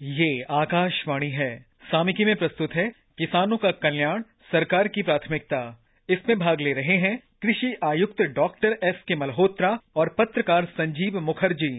ये आकाशवाणी है। सामिकी में प्रस्तुत है किसानों का कल्याण, सरकार की प्राथमिकता। इसमें भाग ले रहे हैं कृषि आयुक्त डॉक्टर एस के मल्होत्रा और पत्रकार संजीव मुखर्जी।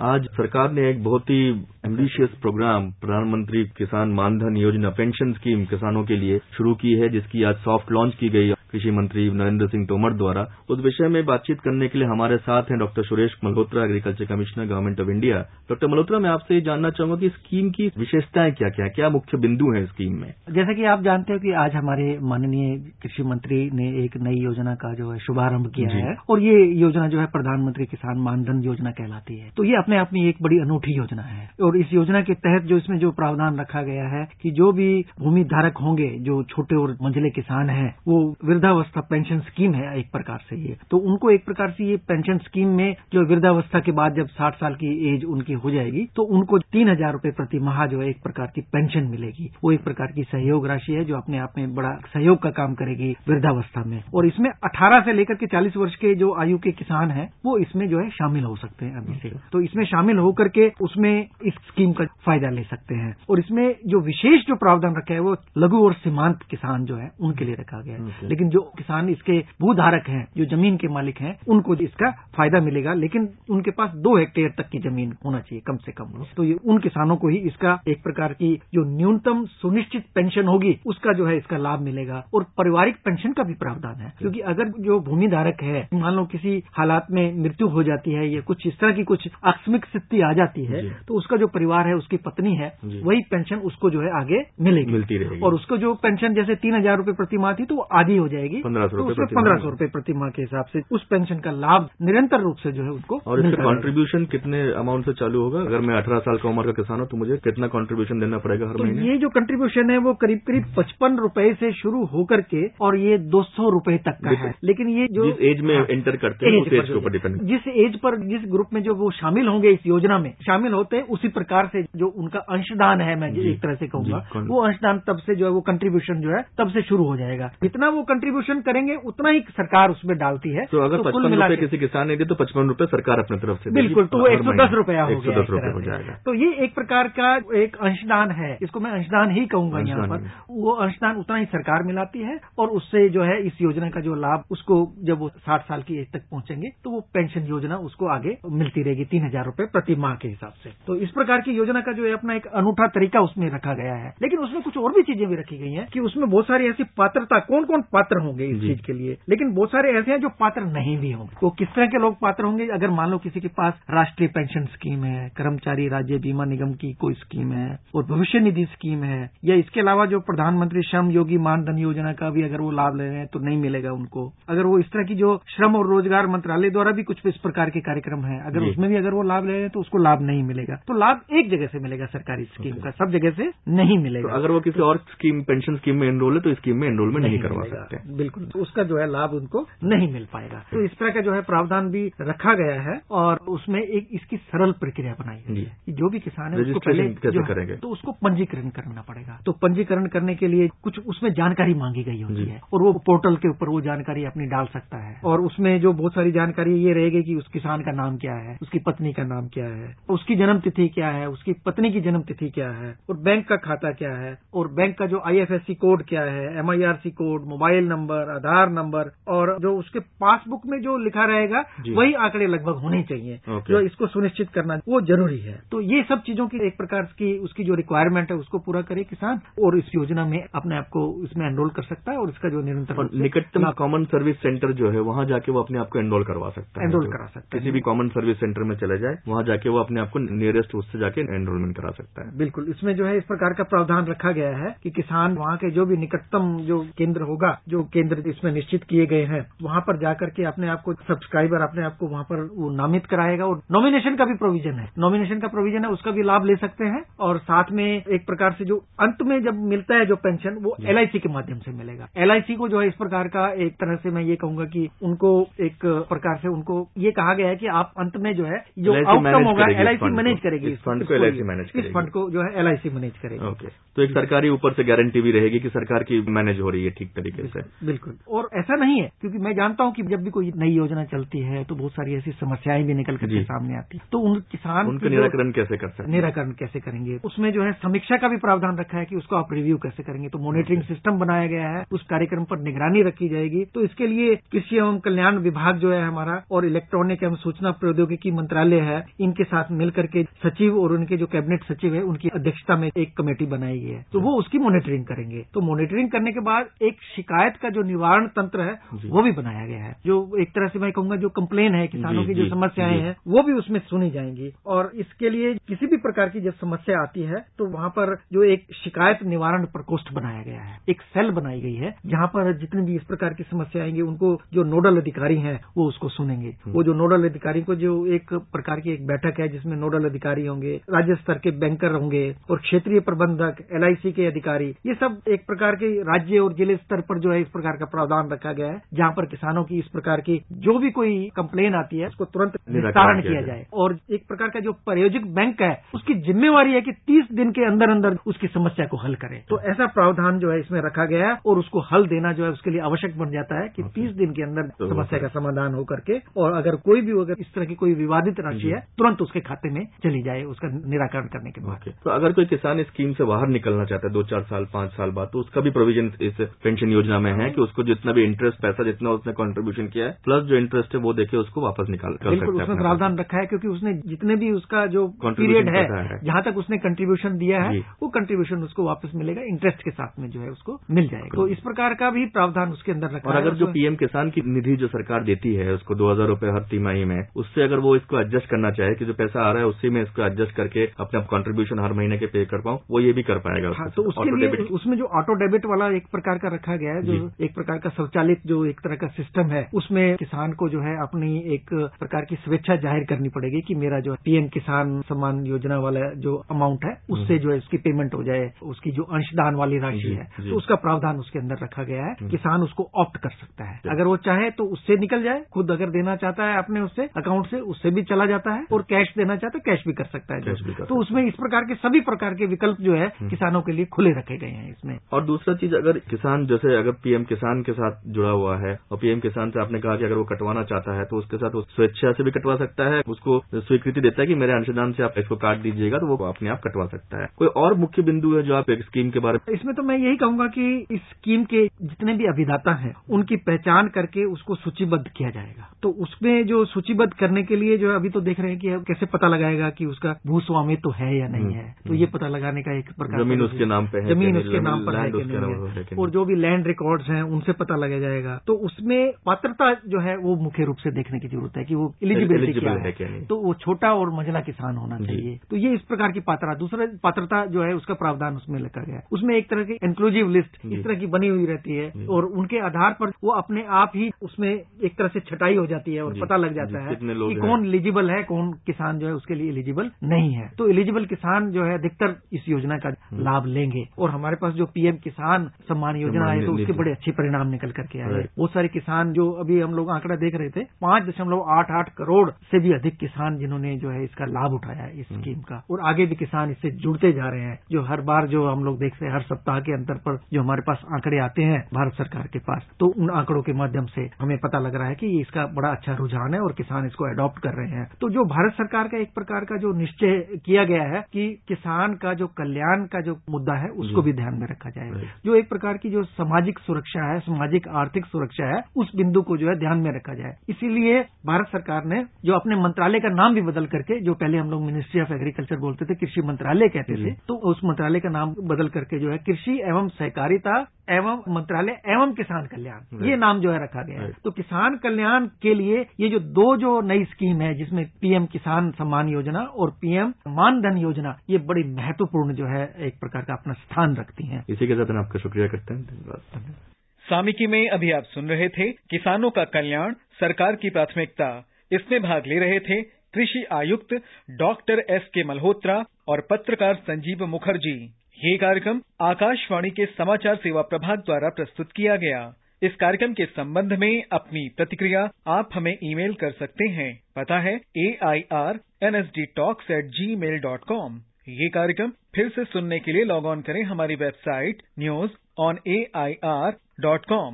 आज सरकार ने एक बहुत ही एम्बिशियस प्रोग्राम प्रधानमंत्री किसान मानधन योजना पेंशन स्कीम किसानों के लिए शुरू की है, जिसकी आज सॉफ्ट लॉन्च की गई कृषि मंत्री नरेंद्र सिंह तोमर द्वारा उस विषय में बातचीत करने के लिए हमारे साथ हैं doctor Suresh Malhotra agriculture commissioner government of India doctor Malhotra मैं आपसे ये जानना चाहूँगा कि स्कीम की विशेषताएँ क्या क्या क्या मुख्य बिंदु हैं स्कीम में? जैसा कि आप जानते हो कि आज हमारे माननीय कृषि मंत्री ने एक नई योजना का जो है शुभारंभ किया है और ये योजना जो है प्रधानमंत्री किसान मानधन योजना कहलाती है। तो ये अपने आप में एक बड़ी अनूठी योजना है और इस योजना के तहत जो इसमें जो प्रावधान रखा गया है कि जो भी भूमि धारक होंगे जो छोटे और मंझले किसान हैं वो वृद्धावस्था पेंशन स्कीम है एक प्रकार से ये। तो उनको एक प्रकार से ये पेंशन स्कीम में जो वृद्धावस्था के बाद जब साठ साल की एज उनकी हो जाएगी तो उनको तीन हज़ार रुपये प्रति माह जो है एक प्रकार की पेंशन मिलेगी। वो एक प्रकार की सहयोग राशि है जो अपने आप में बड़ा सहयोग का काम करेगी वृद्धावस्था में। और इसमें अठारह से लेकर के चालीस वर्ष के जो आयु के किसान हैं वो इसमें जो है शामिल हो सकते हैं अभी से। तो इसमें शामिल होकर के उसमें इस स्कीम का फ़ायदा ले सकते हैं। और इसमें जो विशेष जो प्रावधान रखा है वो लघु और सीमांत किसान जो है उनके लिए रखा गया है। लेकिन जो किसान इसके भूधारक हैं जो ज़मीन के मालिक हैं उनको इसका फ़ायदा मिलेगा। लेकिन उनके पास दो हेक्टेयर तक की ज़मीन होना चाहिए कम से कम। तो ये उन किसानों को ही इसका एक प्रकार की जो न्यूनतम सुनिश्चित पेंशन होगी उसका जो है इसका लाभ मिलेगा। और पारिवारिक पेंशन का भी प्रावधान है। क्योंकि अगर जो भूमि धारक है मान लो किसी हालात में मृत्यु हो जाती है या कुछ इस तरह की कुछ आकस्मिक स्थिति आ जाती है तो उसका जो परिवार है उसकी पत्नी है वही पेंशन उसको जो है आगे मिलेगी। मिलती रहेगी। और उसको जो पेंशन जैसे तीन हज़ार रुपये प्रति माह थी तो वो आधी हो जाएगी। पंद्रह सौ तो पंद्रह सौ रुपये प्रति माह के हिसाब से उस पेंशन का लाभ निरंतर रूप से जो है उसको और इसका। कंट्रीब्यूशन कितने अमाउंट से चालू होगा? अगर मैं अठारह साल का उम्र का किसान हूँ तो मुझे कितना कॉन्ट्रीब्यूशन देना पड़ेगा हर तो महीने? ये जो कंट्रीब्यूशन है वो करीब करीब पचपन रुपये से शुरू होकर के और ये दो सौ रुपये तक का है। लेकिन ये जो जिस एज में हाँ, एंटर करते हैं उस एज के ऊपर डिपेंड जिस एज पर जिस ग्रुप में जो वो शामिल होंगे इस योजना में शामिल होते हैं उसी प्रकार से जो उनका अंशदान है मैं एक तरह से कहूँगा। वो अंशदान तब से जो है वो कंट्रीब्यूशन जो है तब से शुरू हो जाएगा। जितना वो कंट्रीब्यूशन करेंगे उतना ही सरकार उसमें डालती है। तो अगर कुल पचपन रुपए किसी किसान ने दिए तो पचपन रुपए सरकार अपनी तरफ़ से बिल्कुल तो एक सौ दस रुपया 110 गया एक हो जाएगा। तो ये एक प्रकार का एक अंशदान है इसको मैं अंशदान ही कहूँगा यहाँ पर। वो अंशदान उतना ही सरकार मिलाती है और उससे जो है इस योजना का जो लाभ उसको जब वो साठ साल की एज तक पहुँचेंगे तो वो पेंशन योजना उसको आगे मिलती रहेगी तीन हज़ार रुपये प्रति माह के हिसाब से। तो इस प्रकार की योजना का जो है अपना एक अनूठा तरीका उसमें रखा गया है। लेकिन उसमें कुछ और भी चीज़ें भी रखी गई हैं कि उसमें बहुत सारी ऐसी पात्रता कौन कौन पात्र होंगे इस चीज़ के लिए। लेकिन बहुत सारे ऐसे हैं जो पात्र नहीं भी होंगे। वो किस तरह के लोग पात्र होंगे? अगर मान लो किसी के पास राष्ट्रीय पेंशन स्कीम है कर्मचारी राज्य बीमा निगम की कोई स्कीम है और भविष्य निधि स्कीम है या इसके अलावा जो प्रधानमंत्री श्रम योगी मानधन योजना का भी अगर वो लाभ ले रहे हैं तो नहीं मिलेगा उनको। अगर वो इस तरह की जो श्रम और रोज़गार मंत्रालय द्वारा भी कुछ इस प्रकार के कार्यक्रम है अगर उसमें भी अगर वो लाभ ले रहे हैं तो उसको लाभ नहीं मिलेगा। तो लाभ एक जगह से मिलेगा सरकारी स्कीम का सब जगह से नहीं तो मिलेगा अगर वो किसी और स्कीम पेंशन स्कीम में एनरोल है तो स्कीम में एनरोलमेंट नहीं करवा। सकते। बिल्कुल तो उसका जो है लाभ उनको नहीं मिल पाएगा। तो इस तरह का जो है प्रावधान भी रखा गया है और उसमें एक इसकी सरल प्रक्रिया बनाई गई है कि जो भी किसान है उसको पहले कैसे जो करेंगे? तो उसको पंजीकरण करना पड़ेगा। तो पंजीकरण करने के लिए कुछ उसमें जानकारी मांगी गई होती है और वो पोर्टल के ऊपर वो जानकारी अपनी डाल सकता है। और उसमें जो बहुत सारी जानकारी ये रहेगी कि उस किसान का नाम क्या है उसकी पत्नी का नाम क्या है उसकी जन्म तिथि क्या है उसकी पत्नी की जन्म तिथि क्या है और बैंक का खाता क्या है और बैंक का जो आईएफएससी कोड क्या है MIRC code mobile number Aadhaar number और जो उसके पासबुक में जो लिखा रहेगा वही आंकड़े लगभग होने चाहिए जो इसको सुनिश्चित करना वो ज़रूरी है। तो ये सब चीज़ों की एक प्रकार की उसकी जो रिक्वायरमेंट है उसको पूरा करे किसान और इस योजना में अपने आप को इसमें एनरोल कर सकता है और इसका जो निरंतर निकटतम कॉमन सर्विस सेंटर जो है वहाँ जाके वो अपने आप को एनरोल करवा सकता है। एनरोल करा सकता है। किसी भी कॉमन सर्विस सेंटर में चले जाए वहाँ जाके वो अपने आप को नियरेस्ट उससे जाके एनरोलमेंट करा सकता है। बिल्कुल। इसमें जो है इस प्रकार का प्रावधान रखा गया है कि किसान वहाँ के जो भी निकटतम जो केंद्र होगा जो केंद्र इसमें निश्चित किए गए हैं। वहाँ पर जाकर के अपने आप को सब्सक्राइबर अपने आप को वहाँ पर वो नामित कराएगा और नॉमिनेशन का भी प्रोविज़न है। नॉमिनेशन का प्रोविज़न है उसका भी लाभ ले सकते हैं और साथ में एक प्रकार से जो अंत में जब मिलता है जो पेंशन वो एलआईसी के माध्यम से मिलेगा। एलआईसी को जो है इस प्रकार का एक तरह से मैं ये कहूँगा कि उनको एक प्रकार से उनको ये कहा गया है कि आप अंत में जो है जो आउटकम होगा एलआईसी मैनेज करेगी इस फंड को लिए। manage इस फंड को जो है एलआईसी मैनेज करेगी। ओके तो एक सरकारी ऊपर से गारंटी भी रहेगी कि सरकार की मैनेज हो रही है ठीक तरीके से। बिल्कुल। और ऐसा नहीं है क्योंकि मैं जानता हूँ कि जब भी कोई नई योजना चलती है तो बहुत सारी ऐसी समस्याएँ भी निकल करके सामने आती है। तो उन किसान उनका निराकरण कैसे कर सकते निराकरण कैसे करेंगे? उसमें जो है समीक्षा का भी प्रावधान रखा है कि उसको आप रिव्यू कैसे करेंगे? तो मॉनिटरिंग सिस्टम बनाया गया है उस कार्यक्रम पर निगरानी रखी जाएगी। तो इसके लिए कृषि एवं कल्याण विभाग जो है हमारा और इलेक्ट्रॉनिक एवं सूचना प्रौद्योगिकी मंत्रालय है इनके साथ मिलकर के सचिव और उनके जो कैबिनेट सचिव है उनकी अध्यक्षता में एक कमेटी बनाई गई है। तो वो उसकी मॉनिटरिंग करेंगे। तो मॉनिटरिंग करने के बाद एक शिकायत का जो निवारण तंत्र है वो भी बनाया गया है। जो एक तरह से मैं कहूँगा जो कंप्लेन है किसानों की जो समस्याएँ हैं वो भी उसमें सुनी जाएँगी। और इसके लिए किसी भी प्रकार की जब समस्या आती है तो वहाँ पर जो एक शिकायत निवारण प्रकोष्ठ बनाया गया है। एक सेल बनाई गई है जहाँ पर जितनी भी इस प्रकार की समस्या आएँगी उनको जो नोडल अधिकारी हैं वो उसको सुनेंगे। हम्म। वो जो नोडल अधिकारी को जो एक प्रकार की एक बैठक है जिसमें नोडल अधिकारी होंगे राज्य स्तर के बैंकर होंगे और क्षेत्रीय प्रबंधक एलआईसी के अधिकारी ये सब एक प्रकार के राज्य और ज़िले स्तर पर जो है इस प्रकार का प्रावधान रखा गया है जहाँ पर किसानों की इस प्रकार की जो भी कोई कंप्लेन आती है उसको तुरंत निस्तारण किया जाए। और एक प्रकार का जो प्रायोजिक बैंक है उसकी जिम्मेवारी है कि तीस दिन के अंदर अंदर उसकी समस्या को हल करे। तो ऐसा प्रावधान जो है इसमें रखा गया है और उसको हल देना जो है उसके लिए आवश्यक बन जाता है कि तीस दिन के अंदर समस्या का समाधान हो करके और अगर कोई भी अगर इस तरह की कोई विवादित राशि है तुरंत उसके खाते में चली जाए उसका निराकरण करने के बाद। तो अगर कोई किसान स्कीम से बाहर निकलना चाहता है दो चार साल पाँच साल बाद तो उसका भी प्रोविज़न इस पेंशन योजना में है कि उसको जितना भी इंटरेस्ट पैसा जितना उसने कॉन्ट्रीब्यूशन किया है प्लस जो इंटरेस्ट है वो देखे उसको वापस निकाल कर उसमें प्रावधान रखा है क्योंकि उसने जितने भी उसका जो पीरियड है जहाँ तक उसने कंट्रीब्यूशन दिया है वो कंट्रीब्यूशन उसको वापस मिलेगा इंटरेस्ट के साथ में जो है उसको मिल जाएगा। तो इस प्रकार का भी प्रावधान उसके अंदर रखा और अगर जो पीएम किसान की निधि जो सरकार देती है उसको दो हज़ार रुपये हर तिमाही में उससे अगर वो इसको एडजस्ट करना चाहे कि जो पैसा आ रहा है उसी में इसको एडजस्ट करके अपने कॉन्ट्रीब्यूशन हर महीने के पे कर पाऊँ वो ये भी कर पाएगा हाँ, तो उसके लिए उसमें जो ऑटो डेबिट वाला एक प्रकार का रखा गया है जो। एक प्रकार का स्वचालित जो एक तरह का सिस्टम है उसमें किसान को जो है अपनी एक प्रकार की स्वेच्छा ज़ाहिर करनी पड़ेगी कि मेरा जो पीएम किसान सम्मान योजना वाला जो अमाउंट है उससे हम्म। जो है उसकी पेमेंट हो जाए उसकी जो अंशदान वाली राशि है तो उसका प्रावधान उसके अंदर रखा गया है। हम्म। किसान उसको ऑप्ट कर सकता है। अगर वो चाहे तो उससे निकल जाए खुद अगर देना चाहता है अपने उससे अकाउंट से उससे भी चला जाता है और कैश देना चाहता है कैश भी कर सकता है तो उसमें इस प्रकार के सभी प्रकार के विकल्प जो है हम्म। किसानों के लिए खुले रखे गए हैं इसमें। और दूसरा चीज़ अगर किसान जैसे अगर पीएम किसान के साथ जुड़ा हुआ है और पीएम किसान से आपने कहा कि अगर वो कटवाना चाहता है तो उसके साथ वो स्वेच्छा से भी कटवा सकता है उसको स्वीकृति देता है कि मेरे अंशदान से आप इसको काट दीजिएगा तो वो अपने आप कटवा सकता है। कोई और मुख्य बिंदु है जो आप एक स्कीम के बारे में इसमें तो मैं यही कहूँगा कि इस स्कीम के जितने भी अभिदाता हैं उनकी पहचान करके उसको सूचीबद्ध किया जाएगा। तो उसमें जो सूचीबद्ध करने के लिए जो अभी तो देख रहे हैं कि कैसे पता लगाएगा कि उसका भूस्वामी तो है या नहीं हम्म, है। तो ये हम्म। पता लगाने का एक प्रकार ज़मीन उसके नाम पे है ज़मीन उसके नाम पर है और जो भी लैंड रिकॉर्ड्स हैं उनसे पता लगा जाएगा। तो उसमें पात्रता जो है वो मुख्य रूप से देखने की ज़रूरत है कि वो एलिजिबिलिटी क्या है तो वो छोटा और मंझला किसान होना चाहिए। तो ये इस प्रकार की पात्रता दूसरा पात्रता जो है उसका प्रावधान उसमें लिखा गया है। उसमें एक तरह की इंक्लूसिव लिस्ट इस तरह की बनी हुई रहती है और उनके आधार पर वो अपने आप ही उसमें एक तरह से छटाई हो जाती है और पता लग जाता है कि कौन एलिजिबल है कौन किसान जो है उसके लिए एलिजिबल नहीं है। तो एलिजिबल किसान जो है अधिकतर इस योजना का। लाभ लेंगे। और हमारे पास जो पीएम किसान सम्मान योजना है तो उसके बड़े अच्छे परिणाम निकल करके आए। बहुत सारे किसान जो अभी हम लोग आंकड़ा देख रहे थे पाँच दशमलव आठ आठ करोड़ से भी अधिक किसान जिन्होंने जो है इसका लाभ उठाया है इस। स्कीम का। और आगे भी किसान इससे जुड़ते जा रहे हैं जो हर बार जो हम लोग देखते हैं हर सप्ताह के अंतर पर जो हमारे पास आंकड़े आते हैं भारत सरकार के पास तो उन आंकड़ों के माध्यम से हमें पता लग रहा है कि इसका बड़ा अच्छा रुझान है और किसान इसको एडॉप्ट कर रहे हैं। तो जो भारत सरकार का एक प्रकार का जो निश्चय किया गया है कि किसान का जो कल्याण का जो मुद्दा है उसको भी ध्यान में रखा जाए। जो एक प्रकार की जो सामाजिक सुरक्षा है सामाजिक आर्थिक सुरक्षा है उस बिंदु को जो है ध्यान में रखा जाए। इसीलिए भारत सरकार ने जो अपने मंत्रालय का नाम भी बदल करके जो पहले हम लोग मिनिस्ट्री ऑफ़ एग्रीकल्चर बोलते थे कृषि मंत्रालय कहते थे तो उस मंत्रालय का नाम बदल करके जो है कृषि एवं सहकारिता एवं मंत्रालय एवं किसान कल्याण ये नाम जो है रखा गया है। तो किसान कल्याण के लिए ये जो दो जो नई स्कीम है जिसमें पीएम किसान सम्मान योजना और पीएम मानधन योजना ये बड़ी महत्वपूर्ण जो है एक प्रकार का अपना स्थान रखती हैं। इसी के साथ हम आपका शुक्रिया करते हैं। धन्यवाद। सामिकी में अभी आप सुन रहे थे किसानों का कल्याण, सरकार की प्राथमिकता। इसमें भाग ले रहे थे कृषि आयुक्त डॉक्टर एस के मल्होत्रा और पत्रकार संजीव मुखर्जी। ये कार्यक्रम आकाशवाणी के समाचार सेवा प्रभाग द्वारा प्रस्तुत किया गया। इस कार्यक्रम के संबंध में अपनी प्रतिक्रिया आप हमें ईमेल कर सकते हैं। पता है A I R N S D talks at gmail dot com ये कार्यक्रम फिर से सुनने के लिए लॉग ऑन करें हमारी website news on A I R dot com